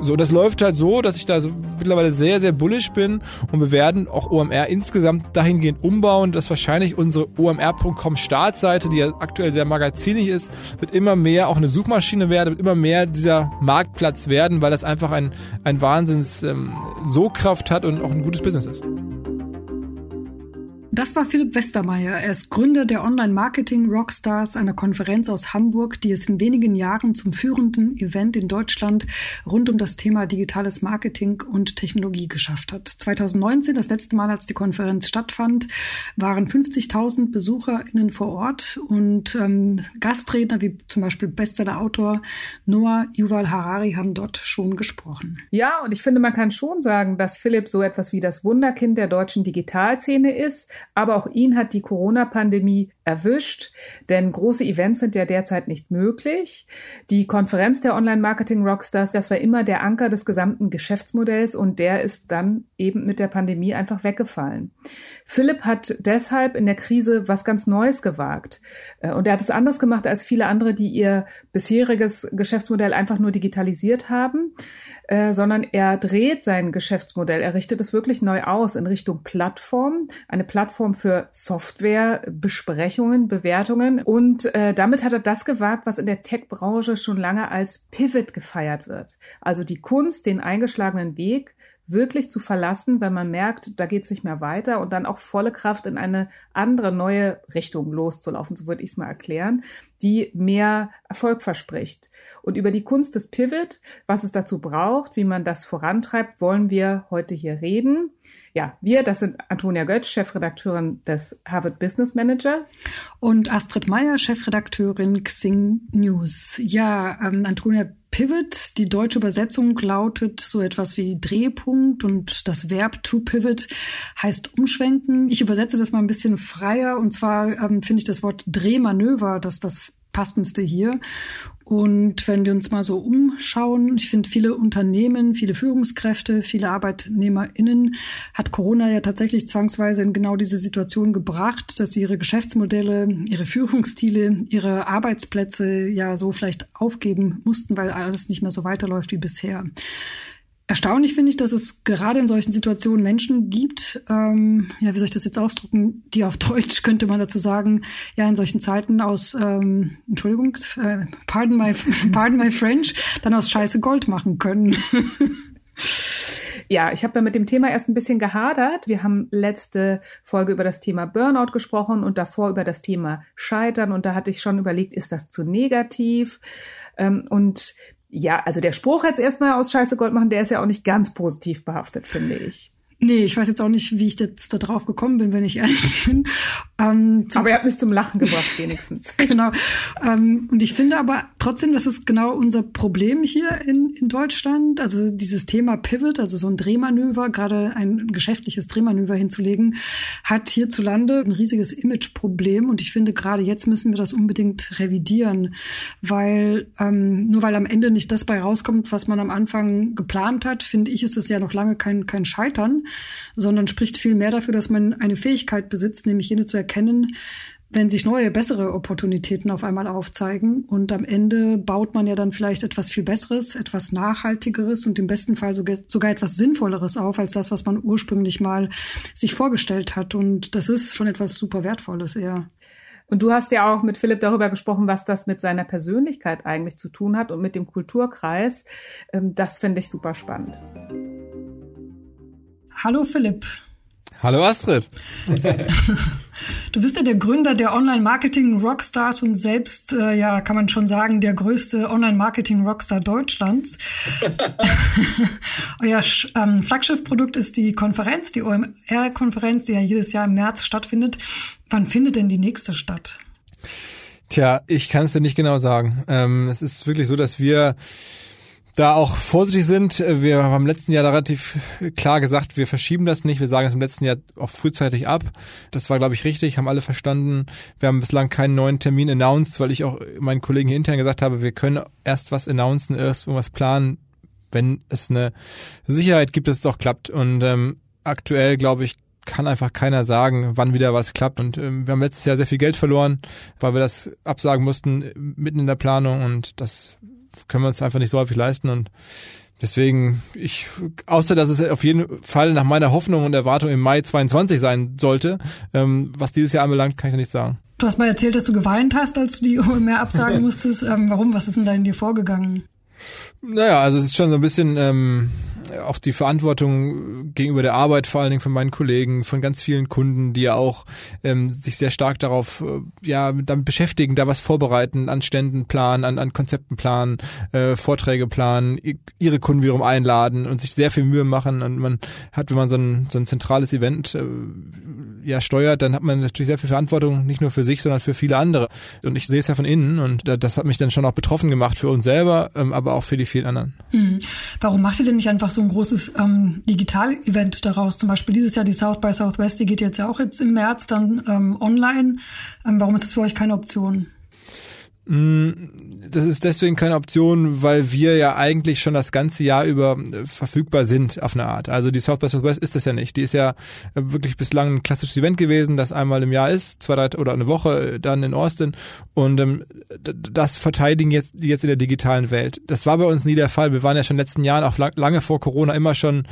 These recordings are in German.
So, das läuft halt so, dass ich da so mittlerweile sehr, sehr bullish bin und wir werden auch OMR insgesamt dahingehend umbauen, dass wahrscheinlich unsere omr.com Startseite, die ja aktuell sehr magazinig ist, wird immer mehr auch eine Suchmaschine werden, wird immer mehr dieser Marktplatz werden, weil das einfach ein, ein Wahnsinns ähm, Sogkraft hat und auch ein gutes Business ist. Das war Philipp Westermeier. Er ist Gründer der Online-Marketing-Rockstars, einer Konferenz aus Hamburg, die es in wenigen Jahren zum führenden Event in Deutschland rund um das Thema digitales Marketing und Technologie geschafft hat. 2019, das letzte Mal, als die Konferenz stattfand, waren 50.000 BesucherInnen vor Ort und ähm, Gastredner wie zum Beispiel Bestseller-Autor Noah Yuval Harari haben dort schon gesprochen. Ja, und ich finde, man kann schon sagen, dass Philipp so etwas wie das Wunderkind der deutschen Digitalszene ist aber auch ihn hat die Corona-Pandemie erwischt, denn große Events sind ja derzeit nicht möglich. Die Konferenz der Online-Marketing-Rockstars, das war immer der Anker des gesamten Geschäftsmodells und der ist dann eben mit der Pandemie einfach weggefallen. Philipp hat deshalb in der Krise was ganz Neues gewagt. Äh, und er hat es anders gemacht als viele andere, die ihr bisheriges Geschäftsmodell einfach nur digitalisiert haben. Äh, sondern er dreht sein Geschäftsmodell, er richtet es wirklich neu aus in Richtung Plattform, eine Plattform für Software, Besprechungen, Bewertungen und äh, damit hat er das gewagt, was in der Tech-Branche schon lange als Pivot gefeiert wird. Also die Kunst, den eingeschlagenen Weg wirklich zu verlassen, wenn man merkt, da geht es nicht mehr weiter und dann auch volle Kraft in eine andere neue Richtung loszulaufen, so würde ich es mal erklären, die mehr Erfolg verspricht. Und über die Kunst des Pivot, was es dazu braucht, wie man das vorantreibt, wollen wir heute hier reden. Ja, wir, das sind Antonia Götz, Chefredakteurin des Harvard Business Manager. Und Astrid Meyer, Chefredakteurin Xing News. Ja, ähm, Antonia Pivot, die deutsche Übersetzung lautet so etwas wie Drehpunkt und das Verb to pivot heißt umschwenken. Ich übersetze das mal ein bisschen freier und zwar ähm, finde ich das Wort Drehmanöver, das das passendste hier. Und wenn wir uns mal so umschauen, ich finde, viele Unternehmen, viele Führungskräfte, viele ArbeitnehmerInnen hat Corona ja tatsächlich zwangsweise in genau diese Situation gebracht, dass sie ihre Geschäftsmodelle, ihre Führungsstile, ihre Arbeitsplätze ja so vielleicht aufgeben mussten, weil alles nicht mehr so weiterläuft wie bisher. Erstaunlich finde ich, dass es gerade in solchen Situationen Menschen gibt, ähm, ja, wie soll ich das jetzt ausdrucken, die auf Deutsch könnte man dazu sagen, ja, in solchen Zeiten aus, ähm, Entschuldigung, äh, pardon my, pardon my French, dann aus Scheiße Gold machen können. Ja, ich habe da mit dem Thema erst ein bisschen gehadert. Wir haben letzte Folge über das Thema Burnout gesprochen und davor über das Thema Scheitern. Und da hatte ich schon überlegt, ist das zu negativ? Ähm, und ja, also der Spruch jetzt erstmal aus Scheiße Gold machen, der ist ja auch nicht ganz positiv behaftet, finde ich. Nee, ich weiß jetzt auch nicht, wie ich jetzt da drauf gekommen bin, wenn ich ehrlich bin. Ähm, aber er hat mich zum Lachen gebracht, wenigstens. genau. Ähm, und ich finde aber trotzdem, das ist genau unser Problem hier in, in Deutschland. Also dieses Thema Pivot, also so ein Drehmanöver, gerade ein geschäftliches Drehmanöver hinzulegen, hat hierzulande ein riesiges Imageproblem. Und ich finde, gerade jetzt müssen wir das unbedingt revidieren, weil ähm, nur weil am Ende nicht das bei rauskommt, was man am Anfang geplant hat, finde ich, ist es ja noch lange kein, kein Scheitern sondern spricht viel mehr dafür, dass man eine Fähigkeit besitzt, nämlich jene zu erkennen, wenn sich neue, bessere Opportunitäten auf einmal aufzeigen. Und am Ende baut man ja dann vielleicht etwas viel Besseres, etwas Nachhaltigeres und im besten Fall sogar, etwas Sinnvolleres auf, als das, was man ursprünglich mal sich vorgestellt hat. Und das ist schon etwas super Wertvolles eher. Und du hast ja auch mit Philipp darüber gesprochen, was das mit seiner Persönlichkeit eigentlich zu tun hat und mit dem Kulturkreis. Ähm, das finde ich super spannend. Hallo Philipp. Hallo Astrid. Du bist ja der Gründer der Online-Marketing-Rockstars und selbst, äh, ja, kann man schon sagen, der größte Online-Marketing-Rockstar Deutschlands. Euer ähm, Flaggschiffprodukt ist die Konferenz, die OMR-Konferenz, die ja jedes Jahr im März stattfindet. Wann findet denn die nächste statt? Tja, ich kann es dir nicht genau sagen. Ähm, es ist wirklich so, dass wir da auch vorsichtig sind. Wir haben im letzten Jahr da relativ klar gesagt, wir verschieben das nicht. Wir sagen es im letzten Jahr auch frühzeitig ab. Das war, glaube ich, richtig, haben alle verstanden. Wir haben bislang keinen neuen Termin announced, weil ich auch meinen Kollegen hier intern gesagt habe, wir können erst was announcen, erst irgendwas planen, wenn es eine Sicherheit gibt, dass es auch klappt. Und ähm, aktuell, glaube ich, kann einfach keiner sagen, wann wieder was klappt. Und ähm, wir haben letztes Jahr sehr viel Geld verloren, weil wir das absagen mussten mitten in der Planung und das können wir uns einfach nicht so häufig leisten und Deswegen, ich, außer dass es auf jeden Fall nach meiner Hoffnung und Erwartung im Mai 22 sein sollte, ähm, was dieses Jahr anbelangt, kann ich noch nicht sagen. Du hast mal erzählt, dass du geweint hast, als du die OMR absagen musstest. Ähm, warum? Was ist denn da in dir vorgegangen? Naja, also es ist schon so ein bisschen ähm, auch die Verantwortung gegenüber der Arbeit, vor allen Dingen von meinen Kollegen, von ganz vielen Kunden, die ja auch ähm, sich sehr stark darauf äh, ja damit beschäftigen, da was vorbereiten, an Ständen planen, an, an Konzepten planen, äh, Vorträge planen, ihre Kunden wiederum einladen und sich sehr viel Mühe machen. Und man hat, wenn man so ein, so ein zentrales Event äh, ja steuert, dann hat man natürlich sehr viel Verantwortung, nicht nur für sich, sondern für viele andere. Und ich sehe es ja von innen und das hat mich dann schon auch betroffen gemacht für uns selber, ähm, aber auch für die vielen anderen. Hm. Warum macht ihr denn nicht einfach so ein großes ähm, Digital-Event daraus? Zum Beispiel dieses Jahr die South by Southwest, die geht jetzt ja auch jetzt im März dann ähm, online. Ähm, warum ist das für euch keine Option? Das ist deswegen keine Option, weil wir ja eigentlich schon das ganze Jahr über äh, verfügbar sind auf eine Art. Also die South by Southwest ist das ja nicht. Die ist ja äh, wirklich bislang ein klassisches Event gewesen, das einmal im Jahr ist, zwei, drei oder eine Woche äh, dann in Austin. Und ähm, das verteidigen jetzt jetzt in der digitalen Welt. Das war bei uns nie der Fall. Wir waren ja schon in den letzten Jahren, auch lange vor Corona, immer schon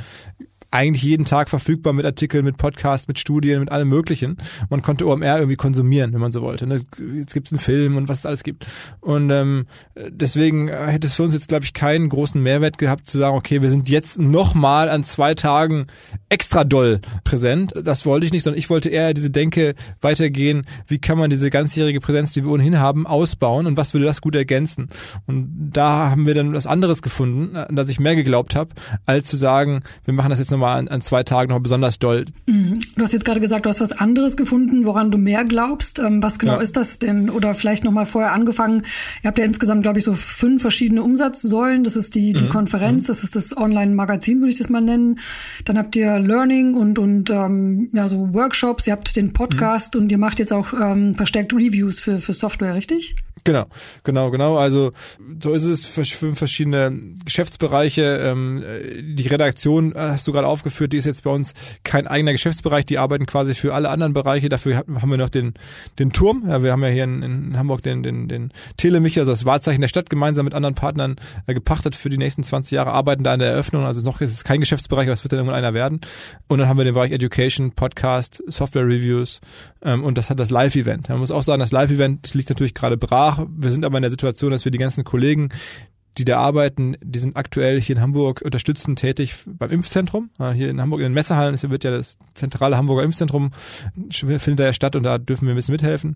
eigentlich jeden Tag verfügbar mit Artikeln, mit Podcasts, mit Studien, mit allem Möglichen. Man konnte OMR irgendwie konsumieren, wenn man so wollte. Ne? Jetzt gibt's einen Film und was es alles gibt. Und ähm, deswegen hätte es für uns jetzt, glaube ich, keinen großen Mehrwert gehabt, zu sagen, okay, wir sind jetzt nochmal an zwei Tagen extra doll präsent. Das wollte ich nicht, sondern ich wollte eher diese Denke weitergehen, wie kann man diese ganzjährige Präsenz, die wir ohnehin haben, ausbauen und was würde das gut ergänzen. Und da haben wir dann was anderes gefunden, an das ich mehr geglaubt habe, als zu sagen, wir machen das jetzt nochmal an, an zwei Tagen noch besonders doll. Mhm. Du hast jetzt gerade gesagt, du hast was anderes gefunden, woran du mehr glaubst. Ähm, was genau ja. ist das denn? Oder vielleicht nochmal vorher angefangen. Ihr habt ja insgesamt, glaube ich, so fünf verschiedene Umsatzsäulen. Das ist die, die mhm. Konferenz, mhm. das ist das Online-Magazin, würde ich das mal nennen. Dann habt ihr Learning und, und ähm, ja, so Workshops, ihr habt den Podcast mhm. und ihr macht jetzt auch ähm, verstärkt Reviews für, für Software, richtig? Genau, genau, genau. Also so ist es für verschiedene Geschäftsbereiche. Ähm, die Redaktion äh, hast du gerade aufgeführt, die ist jetzt bei uns kein eigener Geschäftsbereich, die arbeiten quasi für alle anderen Bereiche. Dafür haben wir noch den, den Turm. Ja, wir haben ja hier in, in Hamburg den, den, den Telemich, also das Wahrzeichen der Stadt, gemeinsam mit anderen Partnern äh, gepachtet für die nächsten 20 Jahre, arbeiten da an der Eröffnung. Also noch ist es kein Geschäftsbereich, aber es wird dann irgendwann einer werden. Und dann haben wir den Bereich Education, Podcast, Software Reviews ähm, und das hat das Live-Event. Man muss auch sagen, das Live-Event, liegt natürlich gerade brach wir sind aber in der Situation, dass wir die ganzen Kollegen, die da arbeiten, die sind aktuell hier in Hamburg unterstützend tätig beim Impfzentrum. Hier in Hamburg in den Messehallen wird ja das zentrale Hamburger Impfzentrum findet da ja statt und da dürfen wir ein bisschen mithelfen.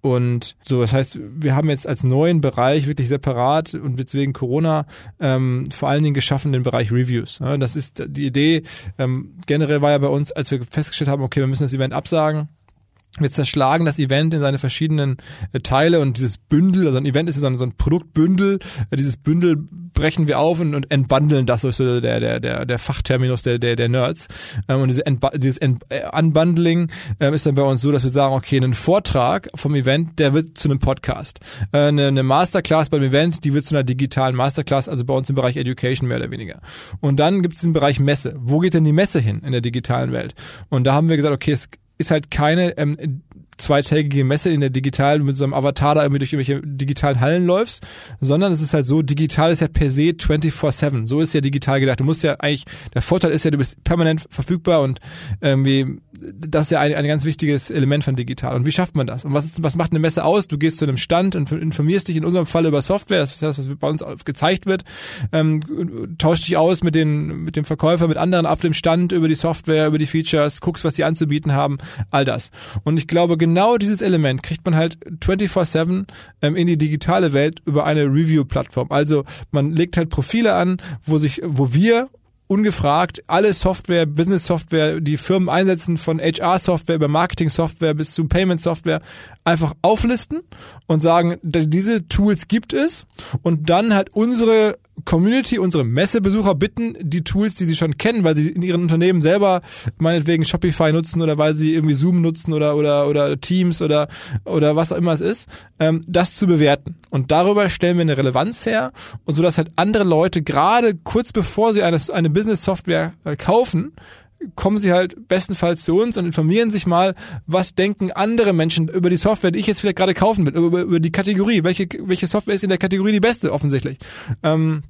Und so, das heißt, wir haben jetzt als neuen Bereich wirklich separat und deswegen Corona ähm, vor allen Dingen geschaffen den Bereich Reviews. Das ist die Idee. Ähm, generell war ja bei uns, als wir festgestellt haben, okay, wir müssen das Event absagen, wir zerschlagen das Event in seine verschiedenen äh, Teile und dieses Bündel, also ein Event ist so ein, so ein Produktbündel, äh, dieses Bündel brechen wir auf und, und entbundeln, das ist so der, der, der, der Fachterminus der, der, der Nerds. Ähm, und diese dieses Ent äh, Unbundling ähm, ist dann bei uns so, dass wir sagen, okay, ein Vortrag vom Event, der wird zu einem Podcast. Eine, eine Masterclass beim Event, die wird zu einer digitalen Masterclass, also bei uns im Bereich Education mehr oder weniger. Und dann gibt es diesen Bereich Messe. Wo geht denn die Messe hin in der digitalen Welt? Und da haben wir gesagt, okay, es ist halt keine ähm, zweitägige Messe in der digital mit so einem Avatar da irgendwie durch irgendwelche digitalen Hallen läufst, sondern es ist halt so, digital ist ja per se 24-7. So ist ja digital gedacht. Du musst ja eigentlich, der Vorteil ist ja, du bist permanent verfügbar und irgendwie, das ist ja ein, ein ganz wichtiges Element von digital. Und wie schafft man das? Und was, ist, was macht eine Messe aus? Du gehst zu einem Stand und informierst dich in unserem Fall über Software, das ist das, was bei uns gezeigt wird, ähm, tauschst dich aus mit den, mit dem Verkäufer, mit anderen auf dem Stand über die Software, über die Features, guckst, was die anzubieten haben, all das. Und ich glaube, genau dieses Element kriegt man halt 24-7 ähm, in die digitale Welt über eine Review-Plattform. Also man legt halt Profile an, wo sich, wo wir ungefragt alle Software, Business-Software, die Firmen einsetzen, von HR-Software über Marketing-Software bis zu Payment-Software, einfach auflisten und sagen, diese Tools gibt es und dann halt unsere Community, unsere Messebesucher bitten, die Tools, die sie schon kennen, weil sie in ihren Unternehmen selber meinetwegen Shopify nutzen oder weil sie irgendwie Zoom nutzen oder oder oder Teams oder oder was auch immer es ist, ähm, das zu bewerten. Und darüber stellen wir eine Relevanz her und so dass halt andere Leute gerade kurz bevor sie eine eine Business Software äh, kaufen, kommen sie halt bestenfalls zu uns und informieren sich mal, was denken andere Menschen über die Software, die ich jetzt vielleicht gerade kaufen will, über, über die Kategorie. Welche, welche Software ist in der Kategorie die beste, offensichtlich. Ähm,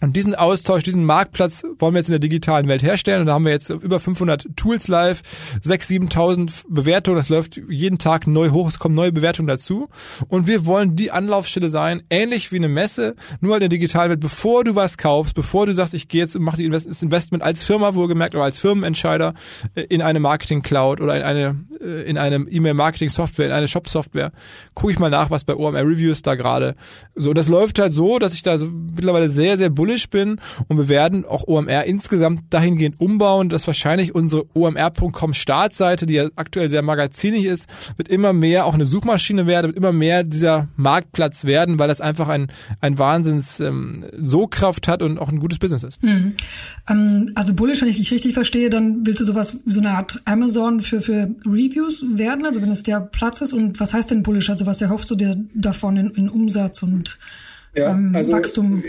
Und diesen Austausch, diesen Marktplatz wollen wir jetzt in der digitalen Welt herstellen. Und da haben wir jetzt über 500 Tools live, 6.000, 7.000 Bewertungen. Das läuft jeden Tag neu hoch. Es kommen neue Bewertungen dazu. Und wir wollen die Anlaufstelle sein, ähnlich wie eine Messe, nur halt in der digitalen Welt. Bevor du was kaufst, bevor du sagst, ich gehe jetzt und mache das Investment als Firma wohlgemerkt oder als Firmenentscheider äh, in eine Marketing Cloud oder in eine, äh, in eine E-Mail-Marketing-Software, in eine Shop-Software, gucke ich mal nach, was bei OMR Reviews da gerade so. Und das läuft halt so, dass ich da so mittlerweile sehr, sehr bullish bullish bin und wir werden auch OMR insgesamt dahingehend umbauen, dass wahrscheinlich unsere omr.com Startseite, die ja aktuell sehr magazinig ist, wird immer mehr auch eine Suchmaschine werden, wird immer mehr dieser Marktplatz werden, weil das einfach ein, ein Wahnsinns ähm, So-Kraft hat und auch ein gutes Business ist. Mhm. Ähm, also bullish, wenn ich dich richtig verstehe, dann willst du sowas wie so eine Art Amazon für, für Reviews werden, also wenn es der Platz ist. Und was heißt denn bullish? Also was erhoffst du dir davon in, in Umsatz und ja, ähm, also, Wachstum?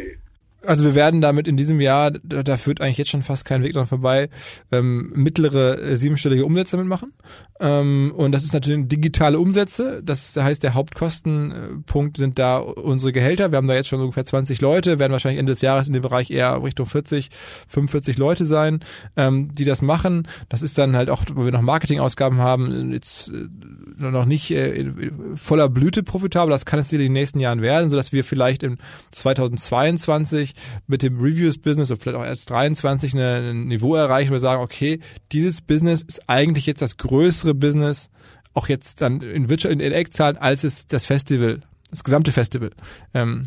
Also wir werden damit in diesem Jahr, da, da führt eigentlich jetzt schon fast kein Weg dran vorbei, ähm, mittlere äh, siebenstellige Umsätze mitmachen. Ähm, und das ist natürlich digitale Umsätze. Das heißt, der Hauptkostenpunkt sind da unsere Gehälter. Wir haben da jetzt schon ungefähr 20 Leute, werden wahrscheinlich Ende des Jahres in dem Bereich eher Richtung 40, 45 Leute sein, ähm, die das machen. Das ist dann halt auch, wo wir noch Marketingausgaben haben, jetzt äh, noch nicht äh, voller Blüte profitabel. Das kann es in den nächsten Jahren werden, sodass wir vielleicht im 2022 mit dem Reviews-Business oder vielleicht auch erst 23 ein Niveau erreichen, wo wir sagen, okay, dieses Business ist eigentlich jetzt das größere Business, auch jetzt dann in Wirtschaft, in, Eckzahlen, als es das Festival, das gesamte Festival ähm,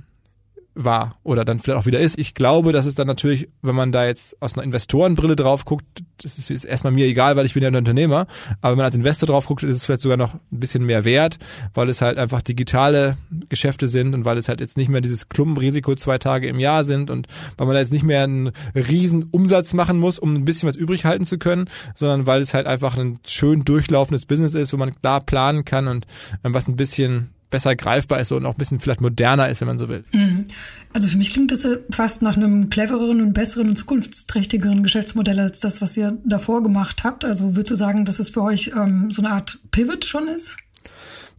war oder dann vielleicht auch wieder ist. Ich glaube, dass es dann natürlich, wenn man da jetzt aus einer Investorenbrille drauf guckt, das ist, ist erstmal mir egal, weil ich bin ja ein Unternehmer, aber wenn man als Investor drauf guckt, ist es vielleicht sogar noch ein bisschen mehr wert, weil es halt einfach digitale Geschäfte sind und weil es halt jetzt nicht mehr dieses Klumpenrisiko zwei Tage im Jahr sind und weil man da jetzt nicht mehr einen riesen Umsatz machen muss, um ein bisschen was übrig halten zu können, sondern weil es halt einfach ein schön durchlaufendes Business ist, wo man klar planen kann und was ein bisschen besser greifbar ist und auch ein bisschen vielleicht moderner ist, wenn man so will. Mhm. Also für mich klingt das fast nach einem clevereren und besseren und zukunftsträchtigeren Geschäftsmodell als das, was ihr davor gemacht habt. Also würdest du sagen, dass es für euch ähm, so eine Art Pivot schon ist?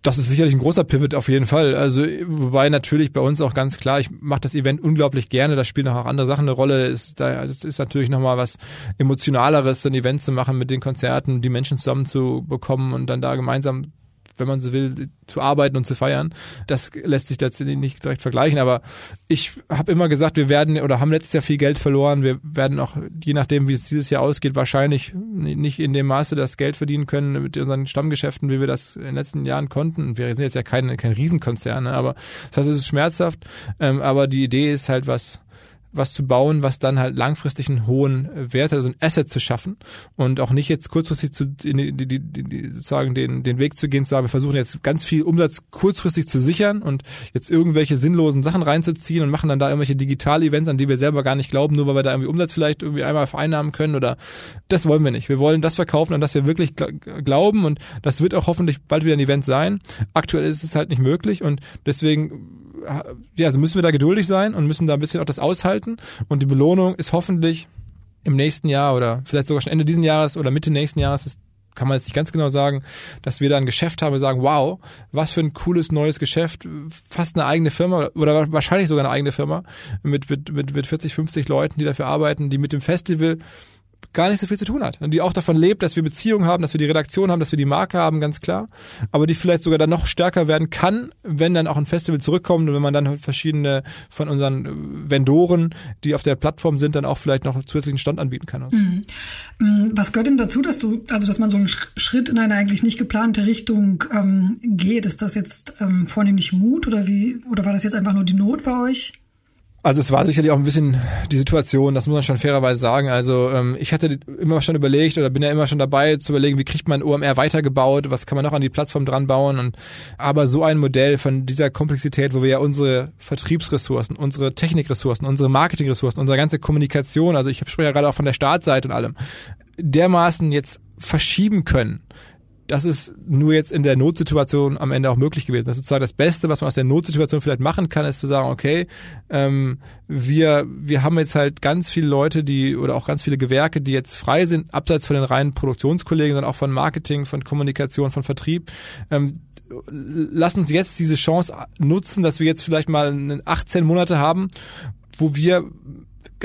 Das ist sicherlich ein großer Pivot auf jeden Fall. Also wobei natürlich bei uns auch ganz klar, ich mache das Event unglaublich gerne. Da spielen auch andere Sachen eine Rolle. Ist, da, ist natürlich nochmal was emotionaleres, so ein Event zu machen mit den Konzerten, die Menschen zusammenzubekommen und dann da gemeinsam wenn man so will, zu arbeiten und zu feiern. Das lässt sich tatsächlich nicht direkt vergleichen, aber ich habe immer gesagt, wir werden oder haben letztes Jahr viel Geld verloren. Wir werden auch, je nachdem, wie es dieses Jahr ausgeht, wahrscheinlich nicht in dem Maße das Geld verdienen können mit unseren Stammgeschäften, wie wir das in den letzten Jahren konnten. Wir sind jetzt ja kein, kein Riesenkonzern, ne? aber das heißt, es ist schmerzhaft. Ähm, aber die Idee ist halt was, was zu bauen, was dann halt langfristig einen hohen Wert hat, also ein Asset zu schaffen und auch nicht jetzt kurzfristig zu, in die, die, die, sozusagen den, den Weg zu gehen, zu sagen, wir versuchen jetzt ganz viel Umsatz kurzfristig zu sichern und jetzt irgendwelche sinnlosen Sachen reinzuziehen und machen dann da irgendwelche Digital-Events, an die wir selber gar nicht glauben, nur weil wir da irgendwie Umsatz vielleicht irgendwie einmal vereinnahmen können oder das wollen wir nicht. Wir wollen das verkaufen, an das wir wirklich glauben und das wird auch hoffentlich bald wieder ein Event sein. Aktuell ist es halt nicht möglich und deswegen ja, also müssen wir da geduldig sein und müssen da ein bisschen auch das aushalten. Und die Belohnung ist hoffentlich im nächsten Jahr oder vielleicht sogar schon Ende diesen Jahres oder Mitte nächsten Jahres, das kann man jetzt nicht ganz genau sagen, dass wir da ein Geschäft haben und sagen, wow, was für ein cooles neues Geschäft, fast eine eigene Firma oder wahrscheinlich sogar eine eigene Firma mit, mit, mit 40, 50 Leuten, die dafür arbeiten, die mit dem Festival gar nicht so viel zu tun hat. Und die auch davon lebt, dass wir Beziehungen haben, dass wir die Redaktion haben, dass wir die Marke haben, ganz klar. Aber die vielleicht sogar dann noch stärker werden kann, wenn dann auch ein Festival zurückkommt und wenn man dann verschiedene von unseren äh, Vendoren, die auf der Plattform sind, dann auch vielleicht noch zusätzlichen Stand anbieten kann. Mhm. Mm, was gehört denn dazu, dass du, also dass man so einen Schritt in eine eigentlich nicht geplante Richtung ähm, geht? Ist das jetzt ähm, vornehmlich Mut oder wie, oder war das jetzt einfach nur die Not bei euch? Also es war sicherlich auch ein bisschen die Situation, das muss man schon fairerweise sagen. Also ähm, ich hatte immer schon überlegt oder bin ja immer schon dabei zu überlegen, wie kriegt man OMR weitergebaut, was kann man noch an die Plattform dran bauen. Und aber so ein Modell von dieser Komplexität, wo wir ja unsere Vertriebsressourcen, unsere Technikressourcen, unsere Marketingressourcen, unsere ganze Kommunikation, also ich spreche ja gerade auch von der Startseite und allem, dermaßen jetzt verschieben können das ist nur jetzt in der Notsituation am Ende auch möglich gewesen. Das ist sozusagen das Beste, was man aus der Notsituation vielleicht machen kann, ist zu sagen, okay, ähm, wir, wir haben jetzt halt ganz viele Leute, die oder auch ganz viele Gewerke, die jetzt frei sind, abseits von den reinen Produktionskollegen, sondern auch von Marketing, von Kommunikation, von Vertrieb. Ähm, lass uns jetzt diese Chance nutzen, dass wir jetzt vielleicht mal 18 Monate haben, wo wir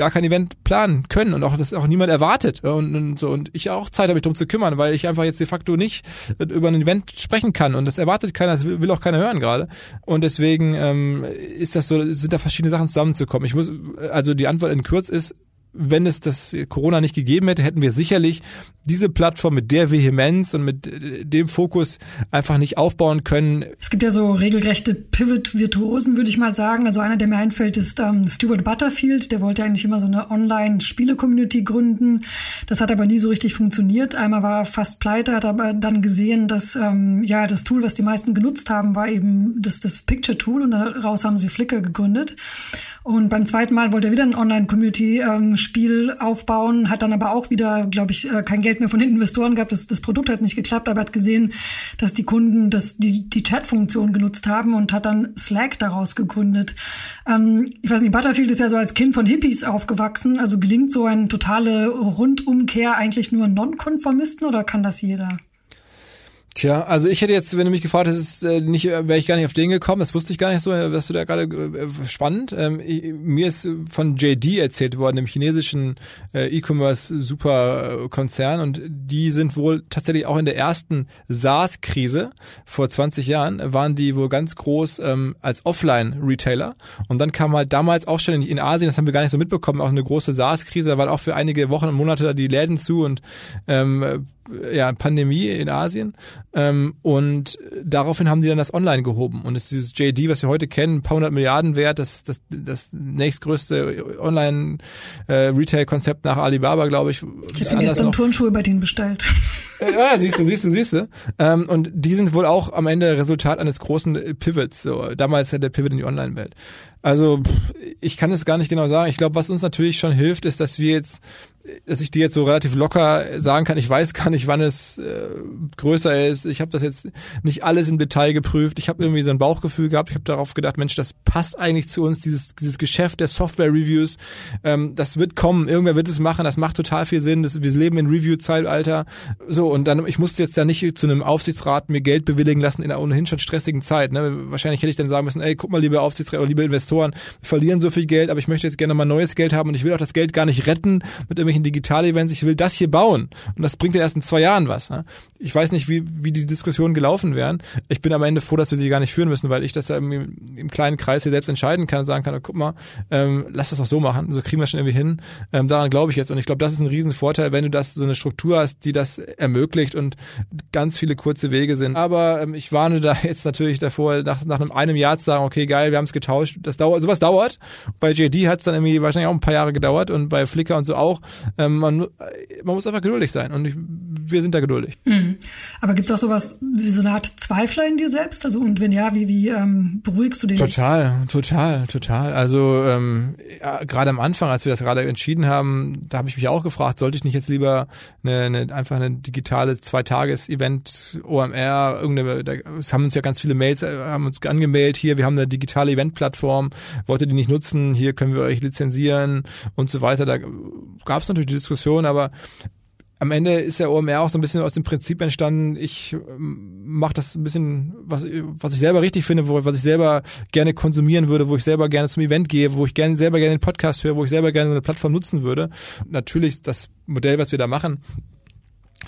gar kein Event planen können und auch das auch niemand erwartet und, und so. Und ich auch Zeit habe mich drum zu kümmern, weil ich einfach jetzt de facto nicht über ein Event sprechen kann. Und das erwartet keiner, das will, auch keiner hören gerade. Und deswegen ähm, ist das so, sind da verschiedene Sachen zusammenzukommen. Ich muss also die Antwort in kurz ist wenn es das Corona nicht gegeben hätte, hätten wir sicherlich diese Plattform mit der Vehemenz und mit dem Fokus einfach nicht aufbauen können. Es gibt ja so regelrechte Pivot-Virtuosen, würde ich mal sagen. Also einer, der mir einfällt, ist ähm, Stuart Butterfield. Der wollte eigentlich immer so eine Online-Spiele-Community gründen. Das hat aber nie so richtig funktioniert. Einmal war er fast pleite, hat aber dann gesehen, dass ähm, ja das Tool, was die meisten genutzt haben, war eben das, das Picture-Tool und daraus haben sie Flickr gegründet. Und beim zweiten Mal wollte er wieder ein Online-Community-Spiel ähm, aufbauen, hat dann aber auch wieder, glaube ich, äh, kein Geld mehr von den Investoren gehabt. Das, das Produkt hat nicht geklappt, aber hat gesehen, dass die Kunden das, die, die Chat-Funktion genutzt haben und hat dann Slack daraus gegründet. Ähm, ich weiß nicht, Butterfield ist ja so als Kind von Hippies aufgewachsen. Also gelingt so eine totale Rundumkehr eigentlich nur Nonkonformisten oder kann das jeder? Tja, also ich hätte jetzt, wenn du mich gefragt hättest, äh, nicht, äh, wäre ich gar nicht auf den gekommen. Das wusste ich gar nicht so, was du da gerade äh, spannend. Ähm, mir ist von JD erzählt worden, dem chinesischen E-Commerce-Superkonzern, und die sind wohl tatsächlich auch in der ersten SARS-Krise vor 20 Jahren waren die wohl ganz groß ähm, als Offline-Retailer. Und dann kam halt damals auch schon in, in, Asien, das haben wir gar nicht so mitbekommen, auch eine große SARS-Krise. Da waren auch für einige Wochen und Monate die Läden zu und ähm, ja, Pandemie in Asien. Ähm, und daraufhin haben die dann das online gehoben. Und es ist dieses JD, was wir heute kennen, ein paar hundert Milliarden wert, das, das, das nächstgrößte Online-Retail-Konzept äh, nach Alibaba, glaube ich. Ich habe gestern Turnschuhe bei denen bestellt. Ja, siehst du, siehst du, siehst du. Ähm, und die sind wohl auch am Ende Resultat eines großen Pivots. So. Damals hat der Pivot in die Online-Welt. Also ich kann es gar nicht genau sagen. Ich glaube, was uns natürlich schon hilft, ist, dass wir jetzt, dass ich dir jetzt so relativ locker sagen kann, ich weiß gar nicht, wann es äh, größer ist. Ich habe das jetzt nicht alles im Detail geprüft. Ich habe irgendwie so ein Bauchgefühl gehabt. Ich habe darauf gedacht, Mensch, das passt eigentlich zu uns, dieses, dieses Geschäft der Software-Reviews. Ähm, das wird kommen. Irgendwer wird es machen. Das macht total viel Sinn. Das, wir leben in Review-Zeitalter. So, und dann, ich musste jetzt da nicht zu einem Aufsichtsrat mir Geld bewilligen lassen in einer ohnehin schon stressigen Zeit. Ne? Wahrscheinlich hätte ich dann sagen müssen, ey, guck mal, liebe Aufsichtsrat oder liebe Investoren, Investoren verlieren so viel Geld, aber ich möchte jetzt gerne mal neues Geld haben und ich will auch das Geld gar nicht retten mit irgendwelchen Digital-Events. Ich will das hier bauen. Und das bringt ja erst in zwei Jahren was. Ne? Ich weiß nicht, wie, wie die Diskussionen gelaufen wären. Ich bin am Ende froh, dass wir sie gar nicht führen müssen, weil ich das ja im, im kleinen Kreis hier selbst entscheiden kann und sagen kann, guck mal, ähm, lass das doch so machen. So kriegen wir schon irgendwie hin. Ähm, daran glaube ich jetzt. Und ich glaube, das ist ein Riesenvorteil, wenn du das so eine Struktur hast, die das ermöglicht und ganz viele kurze Wege sind. Aber ähm, ich warne da jetzt natürlich davor, nach, nach einem, einem Jahr zu sagen, okay, geil, wir haben es getauscht. Das dauert, sowas dauert. Bei JD hat es dann irgendwie wahrscheinlich auch ein paar Jahre gedauert und bei Flickr und so auch. Ähm, man, man muss einfach geduldig sein und ich, wir sind da geduldig. Mhm. Aber gibt es auch sowas wie so eine Art Zweifler in dir selbst? Also und wenn ja, wie, wie ähm, beruhigst du den? Total, total, total. Also ähm, ja, gerade am Anfang, als wir das gerade entschieden haben, da habe ich mich auch gefragt, sollte ich nicht jetzt lieber eine, eine einfach eine digitale Zweitages-Event OMR, irgendeine, da haben uns ja ganz viele Mails, äh, haben uns angemeldet hier, wir haben eine digitale Eventplattform, wollt ihr die nicht nutzen, hier können wir euch lizenzieren und so weiter. Da gab es natürlich die Diskussion, aber am Ende ist der OMR auch so ein bisschen aus dem Prinzip entstanden, ich ähm, mache das ein bisschen, was, was ich selber richtig finde, wo, was ich selber gerne konsumieren würde, wo ich selber gerne zum Event gehe, wo ich gerne selber gerne den Podcast höre, wo ich selber gerne eine Plattform nutzen würde. Natürlich das Modell, was wir da machen,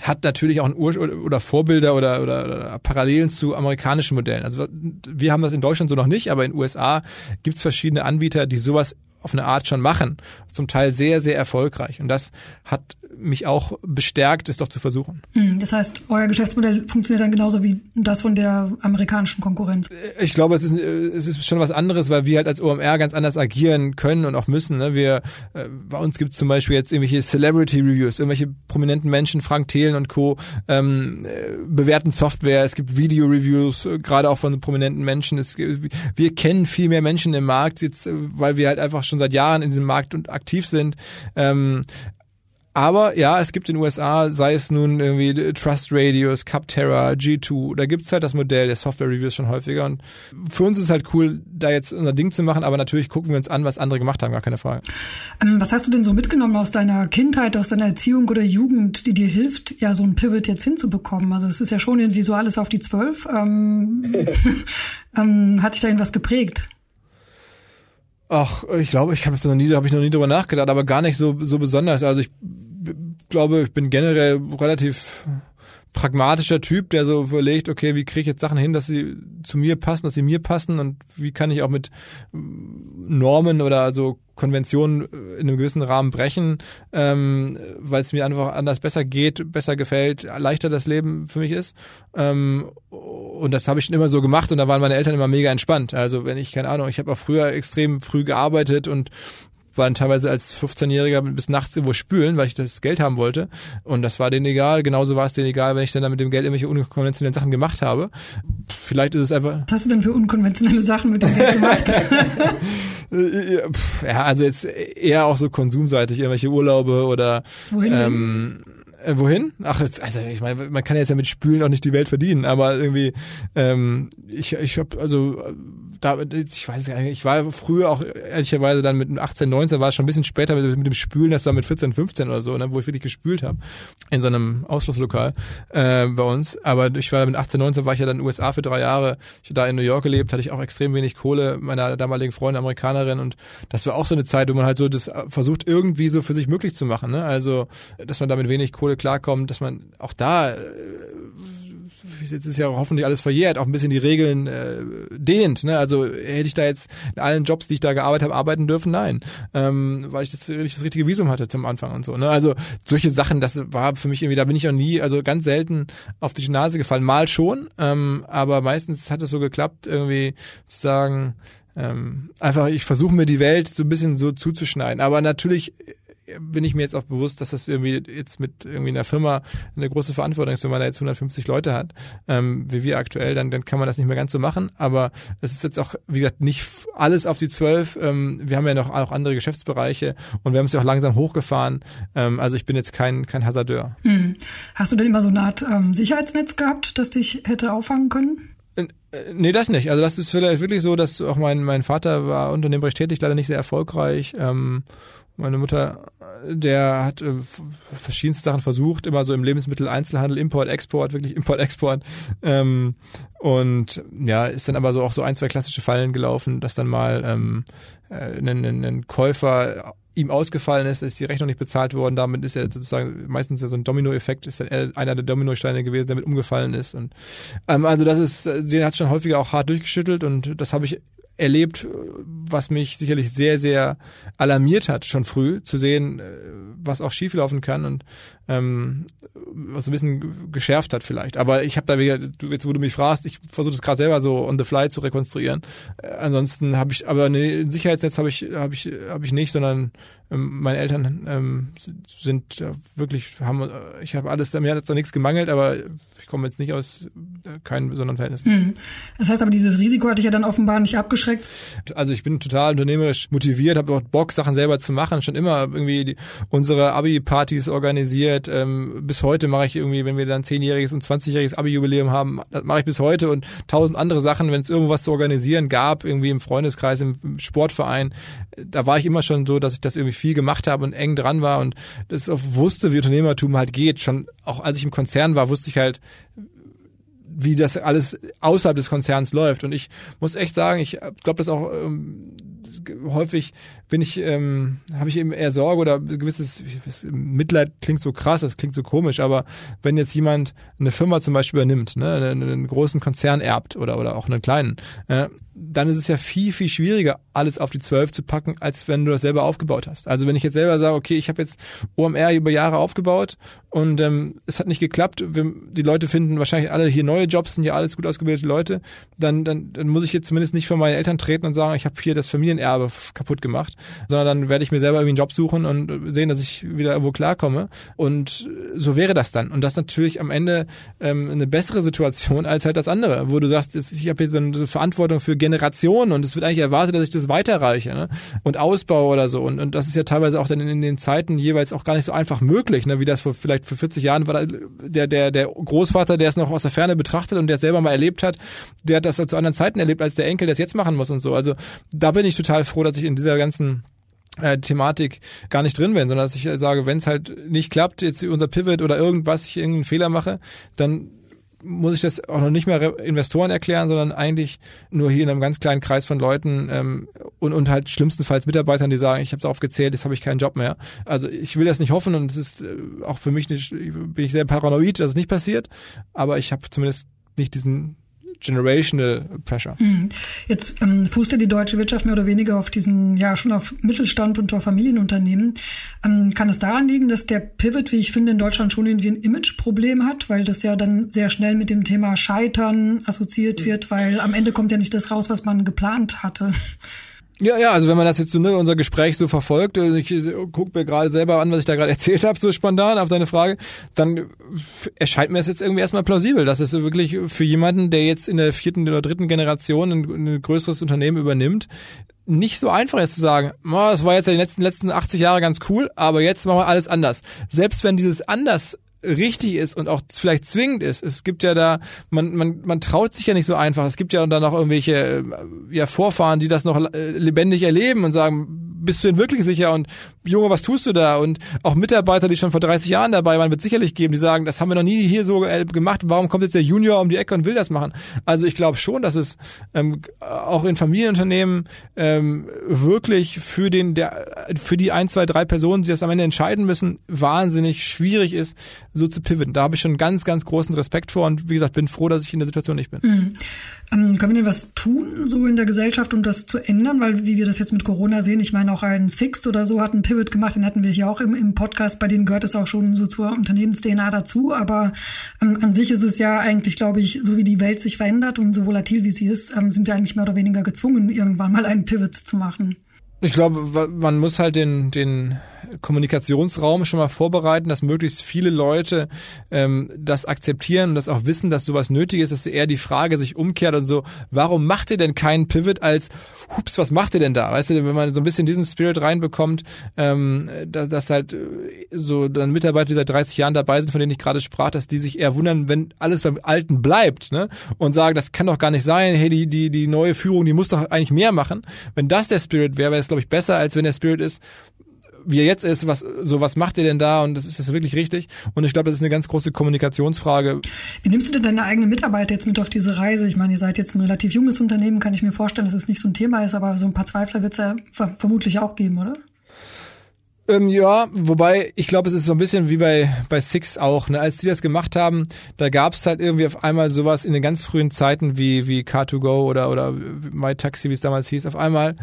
hat natürlich auch ein Ur oder Vorbilder oder, oder, oder Parallelen zu amerikanischen Modellen. Also wir haben das in Deutschland so noch nicht, aber in den USA gibt es verschiedene Anbieter, die sowas auf eine Art schon machen. Zum Teil sehr, sehr erfolgreich. Und das hat mich auch bestärkt, es doch zu versuchen. Hm, das heißt, euer Geschäftsmodell funktioniert dann genauso wie das von der amerikanischen Konkurrenz. Ich glaube, es ist, es ist schon was anderes, weil wir halt als OMR ganz anders agieren können und auch müssen. Ne? Wir, äh, bei uns gibt es zum Beispiel jetzt irgendwelche Celebrity Reviews, irgendwelche prominenten Menschen, Frank Thelen und Co. Ähm, äh, bewerten Software. Es gibt Video Reviews, äh, gerade auch von prominenten Menschen. Es, wir kennen viel mehr Menschen im Markt jetzt, weil wir halt einfach schon seit Jahren in diesem Markt und aktiv sind. Ähm, aber ja, es gibt in den USA, sei es nun irgendwie Trust Radius, Capterra, G2, da gibt's halt das Modell der Software Reviews schon häufiger. Und für uns ist es halt cool, da jetzt unser Ding zu machen, aber natürlich gucken wir uns an, was andere gemacht haben, gar keine Frage. Ähm, was hast du denn so mitgenommen aus deiner Kindheit, aus deiner Erziehung oder Jugend, die dir hilft, ja, so ein Pivot jetzt hinzubekommen? Also es ist ja schon irgendwie so alles auf die Zwölf. Ähm, ähm, hat dich da irgendwas geprägt? Ach, ich glaube, ich habe noch nie, habe ich noch nie drüber nachgedacht, aber gar nicht so so besonders. Also ich glaube, ich bin generell relativ pragmatischer Typ, der so überlegt, okay, wie kriege ich jetzt Sachen hin, dass sie zu mir passen, dass sie mir passen und wie kann ich auch mit Normen oder also Konventionen in einem gewissen Rahmen brechen, ähm, weil es mir einfach anders besser geht, besser gefällt, leichter das Leben für mich ist. Ähm, und das habe ich schon immer so gemacht und da waren meine Eltern immer mega entspannt. Also wenn ich, keine Ahnung, ich habe auch früher extrem früh gearbeitet und war dann teilweise als 15-Jähriger bis nachts irgendwo spülen, weil ich das Geld haben wollte. Und das war denen egal. Genauso war es denen egal, wenn ich dann mit dem Geld irgendwelche unkonventionellen Sachen gemacht habe. Vielleicht ist es einfach. Was hast du denn für unkonventionelle Sachen mit dem Geld gemacht? ja, also jetzt eher auch so konsumseitig, irgendwelche Urlaube oder Wohin ähm, äh, wohin? Ach, jetzt, also ich meine, man kann jetzt ja mit Spülen auch nicht die Welt verdienen, aber irgendwie, ähm, ich, ich habe also da, ich weiß gar nicht, ich war früher auch ehrlicherweise dann mit 18, 19, war es schon ein bisschen später mit, mit dem Spülen, das war mit 14, 15 oder so, ne, wo ich wirklich gespült habe, in so einem Ausschlusslokal äh, bei uns. Aber ich war mit 18, 19, war ich ja dann in den USA für drei Jahre, ich da in New York gelebt, hatte ich auch extrem wenig Kohle, meiner damaligen Freundin, Amerikanerin und das war auch so eine Zeit, wo man halt so das versucht irgendwie so für sich möglich zu machen, ne? Also, dass man da mit wenig Kohle klarkommt, dass man auch da äh, jetzt ist ja hoffentlich alles verjährt, auch ein bisschen die Regeln äh, dehnt. Ne? Also hätte ich da jetzt in allen Jobs, die ich da gearbeitet habe, arbeiten dürfen? Nein, ähm, weil ich das, ich das richtige Visum hatte zum Anfang und so. Ne? Also solche Sachen, das war für mich irgendwie, da bin ich auch nie, also ganz selten auf die Nase gefallen. Mal schon, ähm, aber meistens hat es so geklappt, irgendwie zu sagen, ähm, einfach, ich versuche mir die Welt so ein bisschen so zuzuschneiden. Aber natürlich bin ich mir jetzt auch bewusst, dass das irgendwie jetzt mit irgendwie einer Firma eine große Verantwortung ist, wenn man da jetzt 150 Leute hat, ähm, wie wir aktuell, dann, dann kann man das nicht mehr ganz so machen. Aber es ist jetzt auch, wie gesagt, nicht alles auf die zwölf. Ähm, wir haben ja noch auch andere Geschäftsbereiche und wir haben es ja auch langsam hochgefahren. Ähm, also ich bin jetzt kein, kein Hasardeur. Hm. Hast du denn immer so eine Art ähm, Sicherheitsnetz gehabt, das dich hätte auffangen können? Äh, nee, das nicht. Also das ist vielleicht wirklich so, dass auch mein, mein Vater war unternehmerisch tätig, leider nicht sehr erfolgreich. Ähm, meine Mutter, der hat äh, verschiedenste Sachen versucht, immer so im Lebensmitteleinzelhandel, Import, Export, wirklich Import, Export. Ähm, und ja, ist dann aber so auch so ein, zwei klassische Fallen gelaufen, dass dann mal ähm, äh, ein, ein, ein Käufer ihm ausgefallen ist, ist die Rechnung nicht bezahlt worden. Damit ist er sozusagen meistens ja so ein Dominoeffekt, ist dann einer der Dominosteine gewesen, der mit umgefallen ist. Und ähm, also das ist, den hat schon häufiger auch hart durchgeschüttelt und das habe ich erlebt, was mich sicherlich sehr, sehr alarmiert hat, schon früh zu sehen, äh, was auch schieflaufen kann und ähm, was ein bisschen geschärft hat vielleicht. Aber ich habe da wieder, jetzt wo du mich fragst, ich versuche das gerade selber so on the fly zu rekonstruieren. Äh, ansonsten habe ich, aber ein Sicherheitsnetz habe ich, habe ich, habe ich nicht, sondern ähm, meine Eltern ähm, sind äh, wirklich, haben, äh, ich habe alles, mir hat da nichts gemangelt, aber ich komme jetzt nicht aus äh, keinen besonderen Verhältnissen. Mhm. Das heißt aber, dieses Risiko hat dich ja dann offenbar nicht abgeschreckt. Also ich bin total unternehmerisch motiviert, habe auch Bock, Sachen selber zu machen, schon immer irgendwie die, unsere Abi-Partys organisiert. Ähm, bis heute mache ich irgendwie, wenn wir dann zehnjähriges und zwanzigjähriges Abi-Jubiläum haben, das mache ich bis heute und tausend andere Sachen, wenn es irgendwas zu organisieren gab, irgendwie im Freundeskreis, im Sportverein, da war ich immer schon so, dass ich das irgendwie viel gemacht habe und eng dran war und das wusste, wie Unternehmertum halt geht. Schon auch als ich im Konzern war, wusste ich halt, wie das alles außerhalb des Konzerns läuft. Und ich muss echt sagen, ich glaube, das auch ähm, häufig bin ich, ähm, habe ich eben eher Sorge oder gewisses Mitleid klingt so krass, das klingt so komisch, aber wenn jetzt jemand eine Firma zum Beispiel übernimmt, ne, einen, einen großen Konzern erbt oder oder auch einen kleinen, äh, dann ist es ja viel, viel schwieriger, alles auf die zwölf zu packen, als wenn du das selber aufgebaut hast. Also wenn ich jetzt selber sage, okay, ich habe jetzt OMR über Jahre aufgebaut und ähm, es hat nicht geklappt, wir, die Leute finden wahrscheinlich alle hier neue Jobs, sind ja alles gut ausgebildete Leute, dann, dann, dann muss ich jetzt zumindest nicht vor meine Eltern treten und sagen, ich habe hier das Familienerbe kaputt gemacht, sondern dann werde ich mir selber irgendwie einen Job suchen und sehen, dass ich wieder irgendwo klarkomme. Und so wäre das dann. Und das ist natürlich am Ende ähm, eine bessere Situation als halt das andere, wo du sagst, ich habe jetzt so eine Verantwortung für Generationen und es wird eigentlich erwartet, dass ich das weiterreiche ne? und ausbaue oder so. Und, und das ist ja teilweise auch dann in, in den Zeiten jeweils auch gar nicht so einfach möglich, ne? wie das vor vielleicht vor 40 Jahren war. Der, der, der Großvater, der es noch aus der Ferne betrachtet und der es selber mal erlebt hat, der hat das zu anderen Zeiten erlebt, als der Enkel, der es jetzt machen muss und so. Also da bin ich total froh, dass ich in dieser ganzen äh, Thematik gar nicht drin bin, sondern dass ich sage, wenn es halt nicht klappt, jetzt unser Pivot oder irgendwas, ich irgendeinen Fehler mache, dann muss ich das auch noch nicht mehr Investoren erklären, sondern eigentlich nur hier in einem ganz kleinen Kreis von Leuten ähm, und, und halt schlimmstenfalls Mitarbeitern, die sagen, ich habe darauf gezählt, jetzt habe ich keinen Job mehr. Also ich will das nicht hoffen und es ist äh, auch für mich nicht, bin ich sehr paranoid, dass es nicht passiert, aber ich habe zumindest nicht diesen generational pressure. Hm. Jetzt ähm, fußt ja die deutsche Wirtschaft mehr oder weniger auf diesen, ja, schon auf Mittelstand und auf Familienunternehmen. Ähm, kann es daran liegen, dass der Pivot, wie ich finde, in Deutschland schon irgendwie ein Imageproblem hat, weil das ja dann sehr schnell mit dem Thema Scheitern assoziiert wird, weil am Ende kommt ja nicht das raus, was man geplant hatte. Ja, ja, also wenn man das jetzt so, ne, unser Gespräch so verfolgt, äh, ich äh, gucke mir gerade selber an, was ich da gerade erzählt habe, so spontan auf deine Frage, dann erscheint mir das jetzt irgendwie erstmal plausibel, dass es wirklich für jemanden, der jetzt in der vierten oder dritten Generation ein, ein größeres Unternehmen übernimmt, nicht so einfach ist zu sagen, oh, das war jetzt in den letzten, letzten 80 Jahre ganz cool, aber jetzt machen wir alles anders. Selbst wenn dieses anders richtig ist und auch vielleicht zwingend ist. Es gibt ja da, man, man, man traut sich ja nicht so einfach. Es gibt ja dann auch irgendwelche äh, ja, Vorfahren, die das noch äh, lebendig erleben und sagen, bist du denn wirklich sicher? Und Junge, was tust du da? Und auch Mitarbeiter, die schon vor 30 Jahren dabei waren, wird sicherlich geben, die sagen, das haben wir noch nie hier so äh, gemacht. Warum kommt jetzt der Junior um die Ecke und will das machen? Also ich glaube schon, dass es ähm, auch in Familienunternehmen ähm, wirklich für den, der, für die ein, zwei, drei Personen, die das am Ende entscheiden müssen, wahnsinnig schwierig ist, so zu pivoten. Da habe ich schon ganz, ganz großen Respekt vor und wie gesagt, bin froh, dass ich in der Situation nicht bin. Mhm. Ähm, können wir denn was tun, so in der Gesellschaft, um das zu ändern? Weil, wie wir das jetzt mit Corona sehen, ich meine, auch ein Sixt oder so hat einen Pivot gemacht, den hatten wir hier auch im, im Podcast, bei denen gehört es auch schon so zur Unternehmens-DNA dazu. Aber ähm, an sich ist es ja eigentlich, glaube ich, so wie die Welt sich verändert und so volatil wie sie ist, ähm, sind wir eigentlich mehr oder weniger gezwungen, irgendwann mal einen Pivot zu machen. Ich glaube, man muss halt den, den Kommunikationsraum schon mal vorbereiten, dass möglichst viele Leute ähm, das akzeptieren und das auch wissen, dass sowas nötig ist, dass eher die Frage sich umkehrt und so, warum macht ihr denn keinen Pivot als, hups, was macht ihr denn da? Weißt du, wenn man so ein bisschen diesen Spirit reinbekommt, ähm, dass, dass halt äh, so dann Mitarbeiter, die seit 30 Jahren dabei sind, von denen ich gerade sprach, dass die sich eher wundern, wenn alles beim Alten bleibt, ne? Und sagen, das kann doch gar nicht sein, hey, die, die, die neue Führung, die muss doch eigentlich mehr machen. Wenn das der Spirit wäre, wäre es, glaube ich, besser, als wenn der Spirit ist, wie er jetzt ist, was so was macht ihr denn da und das ist das wirklich richtig? Und ich glaube, das ist eine ganz große Kommunikationsfrage. Wie nimmst du denn deine eigenen Mitarbeiter jetzt mit auf diese Reise? Ich meine, ihr seid jetzt ein relativ junges Unternehmen, kann ich mir vorstellen, dass es nicht so ein Thema ist, aber so ein paar Zweifler wird es ja vermutlich auch geben, oder? Ähm, ja, wobei ich glaube, es ist so ein bisschen wie bei bei Six auch. Ne? Als die das gemacht haben, da gab es halt irgendwie auf einmal sowas in den ganz frühen Zeiten wie wie Car2Go oder oder MyTaxi, wie es damals hieß. Auf einmal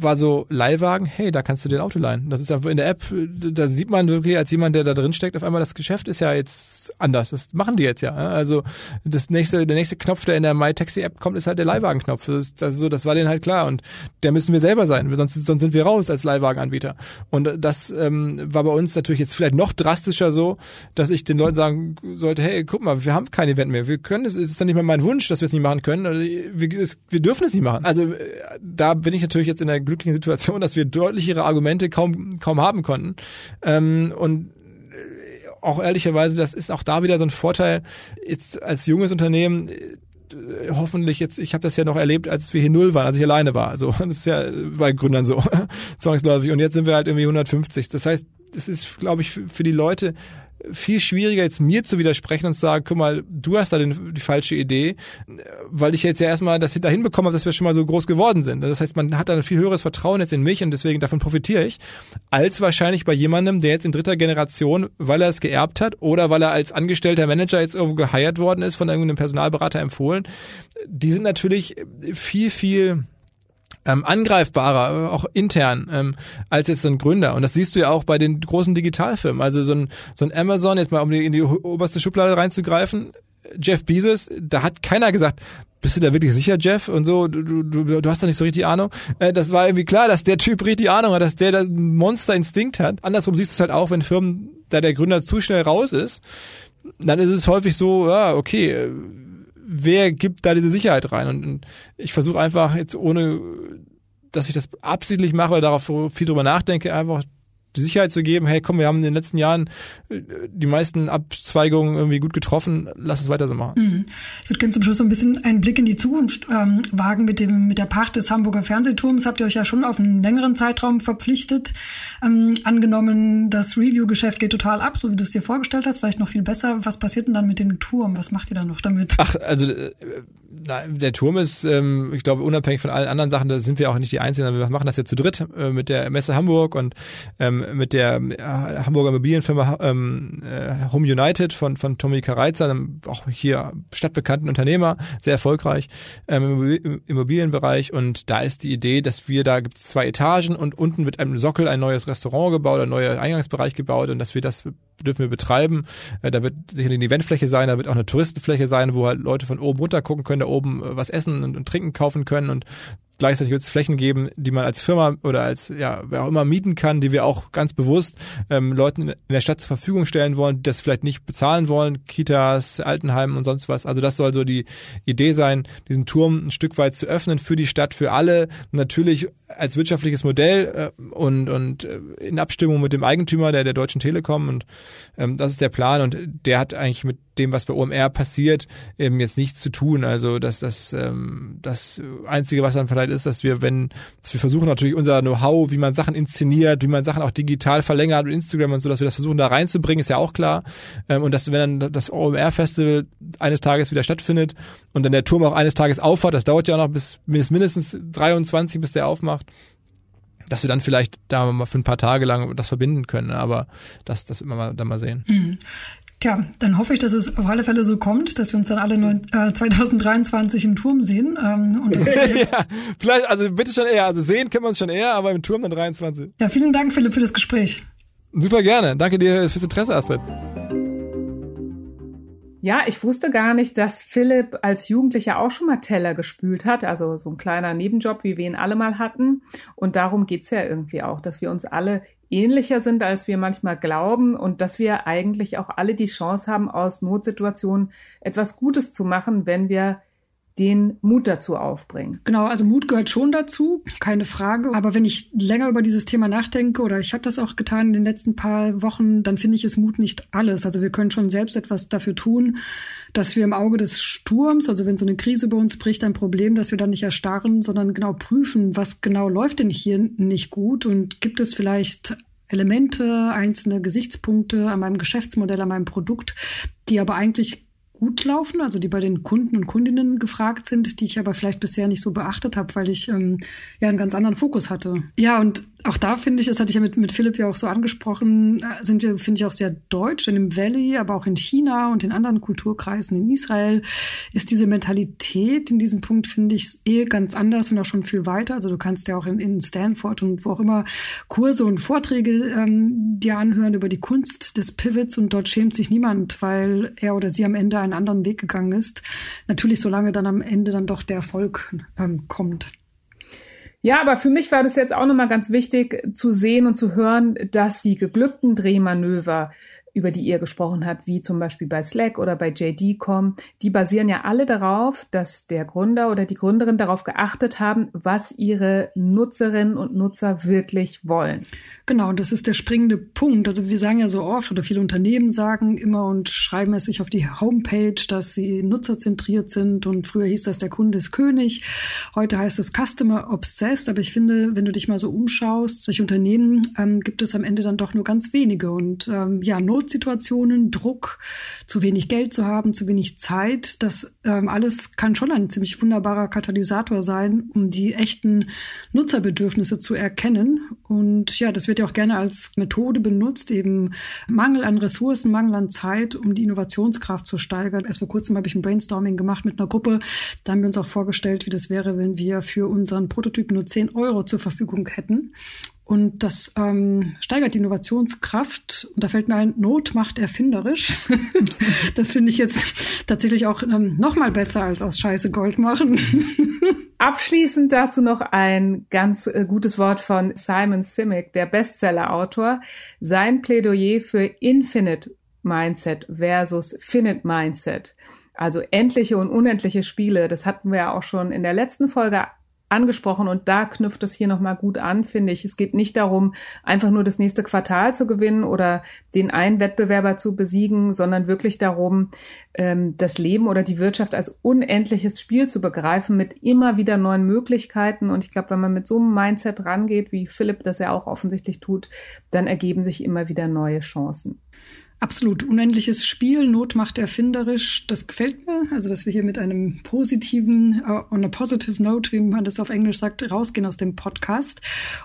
war so Leihwagen, hey, da kannst du dir ein Auto leihen. Das ist einfach in der App, da sieht man wirklich als jemand, der da drin steckt, auf einmal das Geschäft ist ja jetzt anders. Das machen die jetzt ja. Also das nächste, der nächste Knopf, der in der MyTaxi-App kommt, ist halt der Leihwagenknopf. Das, ist, das, so, das war denen halt klar und der müssen wir selber sein, sonst, sonst sind wir raus als Leihwagenanbieter. Und das ähm, war bei uns natürlich jetzt vielleicht noch drastischer so, dass ich den Leuten sagen sollte, hey, guck mal, wir haben kein Event mehr. Wir können es, es ist dann nicht mehr mein Wunsch, dass wir es nicht machen können. Wir, es, wir dürfen es nicht machen. Also äh, da bin ich natürlich jetzt in der glücklichen Situation, dass wir deutlichere Argumente kaum, kaum haben konnten. Ähm, und äh, auch ehrlicherweise, das ist auch da wieder so ein Vorteil, jetzt als junges Unternehmen äh, hoffentlich jetzt, ich habe das ja noch erlebt, als wir hier null waren, als ich alleine war. Also das ist ja bei Gründern so zwangsläufig. Und jetzt sind wir halt irgendwie 150. Das heißt, das ist, glaube ich, für die Leute viel schwieriger, jetzt mir zu widersprechen und zu sagen, guck mal, du hast da den, die falsche Idee, weil ich jetzt ja erstmal das dahin bekommen habe, dass wir schon mal so groß geworden sind. Das heißt, man hat da ein viel höheres Vertrauen jetzt in mich und deswegen davon profitiere ich, als wahrscheinlich bei jemandem, der jetzt in dritter Generation, weil er es geerbt hat oder weil er als angestellter Manager jetzt irgendwo geheiert worden ist, von irgendeinem Personalberater empfohlen. Die sind natürlich viel, viel ähm, angreifbarer, auch intern, ähm, als jetzt so ein Gründer. Und das siehst du ja auch bei den großen Digitalfirmen. Also so ein, so ein Amazon, jetzt mal um die, in die oberste Schublade reinzugreifen, Jeff Bezos, da hat keiner gesagt, bist du da wirklich sicher, Jeff? Und so, du, du, du hast da nicht so richtig Ahnung. Äh, das war irgendwie klar, dass der Typ richtig Ahnung hat, dass der das Monster-Instinkt hat. Andersrum siehst du es halt auch, wenn Firmen, da der Gründer zu schnell raus ist, dann ist es häufig so, ja, okay, wer gibt da diese Sicherheit rein? Und, und ich versuche einfach jetzt ohne, dass ich das absichtlich mache oder darauf viel drüber nachdenke, einfach die Sicherheit zu geben, hey, komm, wir haben in den letzten Jahren äh, die meisten Abzweigungen irgendwie gut getroffen, lass es weiter so machen. Mhm. Ich würde gerne zum Schluss so ein bisschen einen Blick in die Zukunft ähm, wagen mit dem mit der Pacht des Hamburger Fernsehturms. Habt ihr euch ja schon auf einen längeren Zeitraum verpflichtet. Ähm, angenommen, das Review-Geschäft geht total ab, so wie du es dir vorgestellt hast, vielleicht noch viel besser. Was passiert denn dann mit dem Turm? Was macht ihr dann noch damit? Ach, also äh, der Turm ist, ähm, ich glaube, unabhängig von allen anderen Sachen, da sind wir auch nicht die Einzigen. Wir machen das ja zu dritt äh, mit der Messe Hamburg und ähm, mit der äh, Hamburger Immobilienfirma ähm, äh, Home United von, von Tommy Kareizer, einem auch hier stadtbekannten Unternehmer, sehr erfolgreich ähm, im Immobilienbereich. Und da ist die Idee, dass wir, da gibt es zwei Etagen und unten wird einem Sockel ein neues Restaurant gebaut, ein neuer Eingangsbereich gebaut und dass wir das dürfen wir betreiben. Äh, da wird sicherlich eine Eventfläche sein, da wird auch eine Touristenfläche sein, wo halt Leute von oben runter gucken können, da oben äh, was essen und, und trinken kaufen können. Und Gleichzeitig wird es Flächen geben, die man als Firma oder als ja wer auch immer mieten kann, die wir auch ganz bewusst ähm, Leuten in der Stadt zur Verfügung stellen wollen, die das vielleicht nicht bezahlen wollen, Kitas, Altenheimen und sonst was. Also das soll so die Idee sein, diesen Turm ein Stück weit zu öffnen für die Stadt, für alle. Natürlich als wirtschaftliches Modell äh, und und äh, in Abstimmung mit dem Eigentümer der der Deutschen Telekom und ähm, das ist der Plan und der hat eigentlich mit dem, was bei OMR passiert, eben jetzt nichts zu tun. Also dass das ähm, das einzige, was dann vielleicht ist, dass wir, wenn wir versuchen natürlich unser Know-how, wie man Sachen inszeniert, wie man Sachen auch digital verlängert und Instagram und so, dass wir das versuchen da reinzubringen, ist ja auch klar. Ähm, und dass wenn dann das OMR-Festival eines Tages wieder stattfindet und dann der Turm auch eines Tages aufhat, das dauert ja noch bis, bis mindestens 23, bis der aufmacht dass wir dann vielleicht da mal für ein paar Tage lang das verbinden können, aber das, das wird man mal, dann mal sehen. Tja, dann hoffe ich, dass es auf alle Fälle so kommt, dass wir uns dann alle nur, äh, 2023 im Turm sehen. Ähm, und ja, vielleicht, also bitte schon eher. Also sehen können wir uns schon eher, aber im Turm dann 23. Ja, vielen Dank, Philipp, für das Gespräch. Super gerne. Danke dir fürs Interesse, Astrid. Ja, ich wusste gar nicht, dass Philipp als Jugendlicher auch schon mal Teller gespült hat, also so ein kleiner Nebenjob, wie wir ihn alle mal hatten. Und darum geht's ja irgendwie auch, dass wir uns alle ähnlicher sind, als wir manchmal glauben und dass wir eigentlich auch alle die Chance haben, aus Notsituationen etwas Gutes zu machen, wenn wir den Mut dazu aufbringen. Genau, also Mut gehört schon dazu, keine Frage. Aber wenn ich länger über dieses Thema nachdenke, oder ich habe das auch getan in den letzten paar Wochen, dann finde ich es Mut nicht alles. Also wir können schon selbst etwas dafür tun, dass wir im Auge des Sturms, also wenn so eine Krise bei uns bricht, ein Problem, dass wir dann nicht erstarren, sondern genau prüfen, was genau läuft denn hier nicht gut und gibt es vielleicht Elemente, einzelne Gesichtspunkte an meinem Geschäftsmodell, an meinem Produkt, die aber eigentlich gut laufen, also die bei den Kunden und Kundinnen gefragt sind, die ich aber vielleicht bisher nicht so beachtet habe, weil ich ähm, ja einen ganz anderen Fokus hatte. Ja, und auch da finde ich, das hatte ich ja mit, mit Philipp ja auch so angesprochen, äh, sind wir, finde ich, auch sehr deutsch. In dem Valley, aber auch in China und in anderen Kulturkreisen in Israel ist diese Mentalität in diesem Punkt, finde ich, eh ganz anders und auch schon viel weiter. Also du kannst ja auch in, in Stanford und wo auch immer Kurse und Vorträge ähm, dir anhören über die Kunst des Pivots und dort schämt sich niemand, weil er oder sie am Ende einen anderen Weg gegangen ist. Natürlich, solange dann am Ende dann doch der Erfolg ähm, kommt. Ja, aber für mich war das jetzt auch nochmal ganz wichtig zu sehen und zu hören, dass die geglückten Drehmanöver über die ihr gesprochen habt, wie zum Beispiel bei Slack oder bei JD.com, die basieren ja alle darauf, dass der Gründer oder die Gründerin darauf geachtet haben, was ihre Nutzerinnen und Nutzer wirklich wollen. Genau, das ist der springende Punkt. Also wir sagen ja so oft oder viele Unternehmen sagen immer und schreiben es sich auf die Homepage, dass sie nutzerzentriert sind und früher hieß das der Kunde ist König. Heute heißt es Customer Obsessed. Aber ich finde, wenn du dich mal so umschaust, solche Unternehmen ähm, gibt es am Ende dann doch nur ganz wenige und ähm, ja, Notsituationen, Druck, zu wenig Geld zu haben, zu wenig Zeit. Das ähm, alles kann schon ein ziemlich wunderbarer Katalysator sein, um die echten Nutzerbedürfnisse zu erkennen. Und ja, das wird ja auch gerne als Methode benutzt, eben Mangel an Ressourcen, Mangel an Zeit, um die Innovationskraft zu steigern. Erst vor kurzem habe ich ein Brainstorming gemacht mit einer Gruppe. Da haben wir uns auch vorgestellt, wie das wäre, wenn wir für unseren Prototyp nur 10 Euro zur Verfügung hätten. Und das ähm, steigert die Innovationskraft. Und da fällt mir ein, Not macht erfinderisch. das finde ich jetzt tatsächlich auch ähm, noch mal besser als aus Scheiße Gold machen. Abschließend dazu noch ein ganz äh, gutes Wort von Simon Simic, der Bestseller-Autor. Sein Plädoyer für Infinite Mindset versus Finite Mindset. Also endliche und unendliche Spiele. Das hatten wir ja auch schon in der letzten Folge angesprochen und da knüpft es hier nochmal gut an, finde ich. Es geht nicht darum, einfach nur das nächste Quartal zu gewinnen oder den einen Wettbewerber zu besiegen, sondern wirklich darum, ähm, das Leben oder die Wirtschaft als unendliches Spiel zu begreifen mit immer wieder neuen Möglichkeiten. Und ich glaube, wenn man mit so einem Mindset rangeht, wie Philipp das ja auch offensichtlich tut, dann ergeben sich immer wieder neue Chancen. Absolut. Unendliches Spiel, Not macht erfinderisch. Das gefällt mir. Also, dass wir hier mit einem positiven, uh, on a positive note, wie man das auf Englisch sagt, rausgehen aus dem Podcast.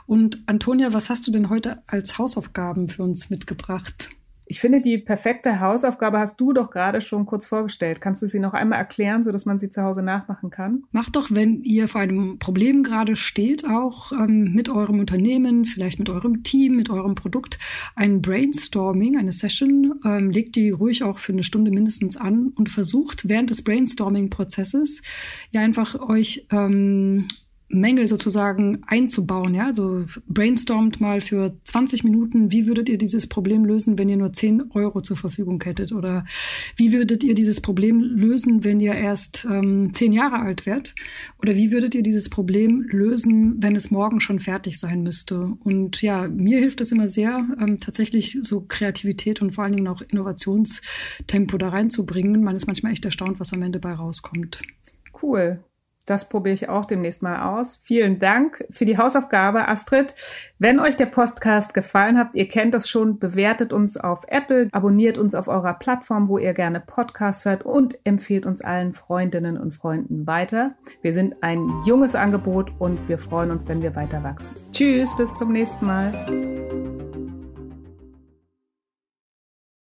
Und Antonia, was hast du denn heute als Hausaufgaben für uns mitgebracht? Ich finde, die perfekte Hausaufgabe hast du doch gerade schon kurz vorgestellt. Kannst du sie noch einmal erklären, so dass man sie zu Hause nachmachen kann? Macht doch, wenn ihr vor einem Problem gerade steht, auch ähm, mit eurem Unternehmen, vielleicht mit eurem Team, mit eurem Produkt, ein Brainstorming, eine Session. Ähm, legt die ruhig auch für eine Stunde mindestens an und versucht während des Brainstorming-Prozesses ja einfach euch ähm, Mängel sozusagen einzubauen. Ja? Also brainstormt mal für 20 Minuten, wie würdet ihr dieses Problem lösen, wenn ihr nur 10 Euro zur Verfügung hättet? Oder wie würdet ihr dieses Problem lösen, wenn ihr erst ähm, 10 Jahre alt wärt? Oder wie würdet ihr dieses Problem lösen, wenn es morgen schon fertig sein müsste? Und ja, mir hilft es immer sehr, ähm, tatsächlich so Kreativität und vor allen Dingen auch Innovationstempo da reinzubringen. Man ist manchmal echt erstaunt, was am Ende bei rauskommt. Cool. Das probiere ich auch demnächst mal aus. Vielen Dank für die Hausaufgabe, Astrid. Wenn euch der Podcast gefallen hat, ihr kennt das schon, bewertet uns auf Apple, abonniert uns auf eurer Plattform, wo ihr gerne Podcasts hört und empfehlt uns allen Freundinnen und Freunden weiter. Wir sind ein junges Angebot und wir freuen uns, wenn wir weiter wachsen. Tschüss, bis zum nächsten Mal.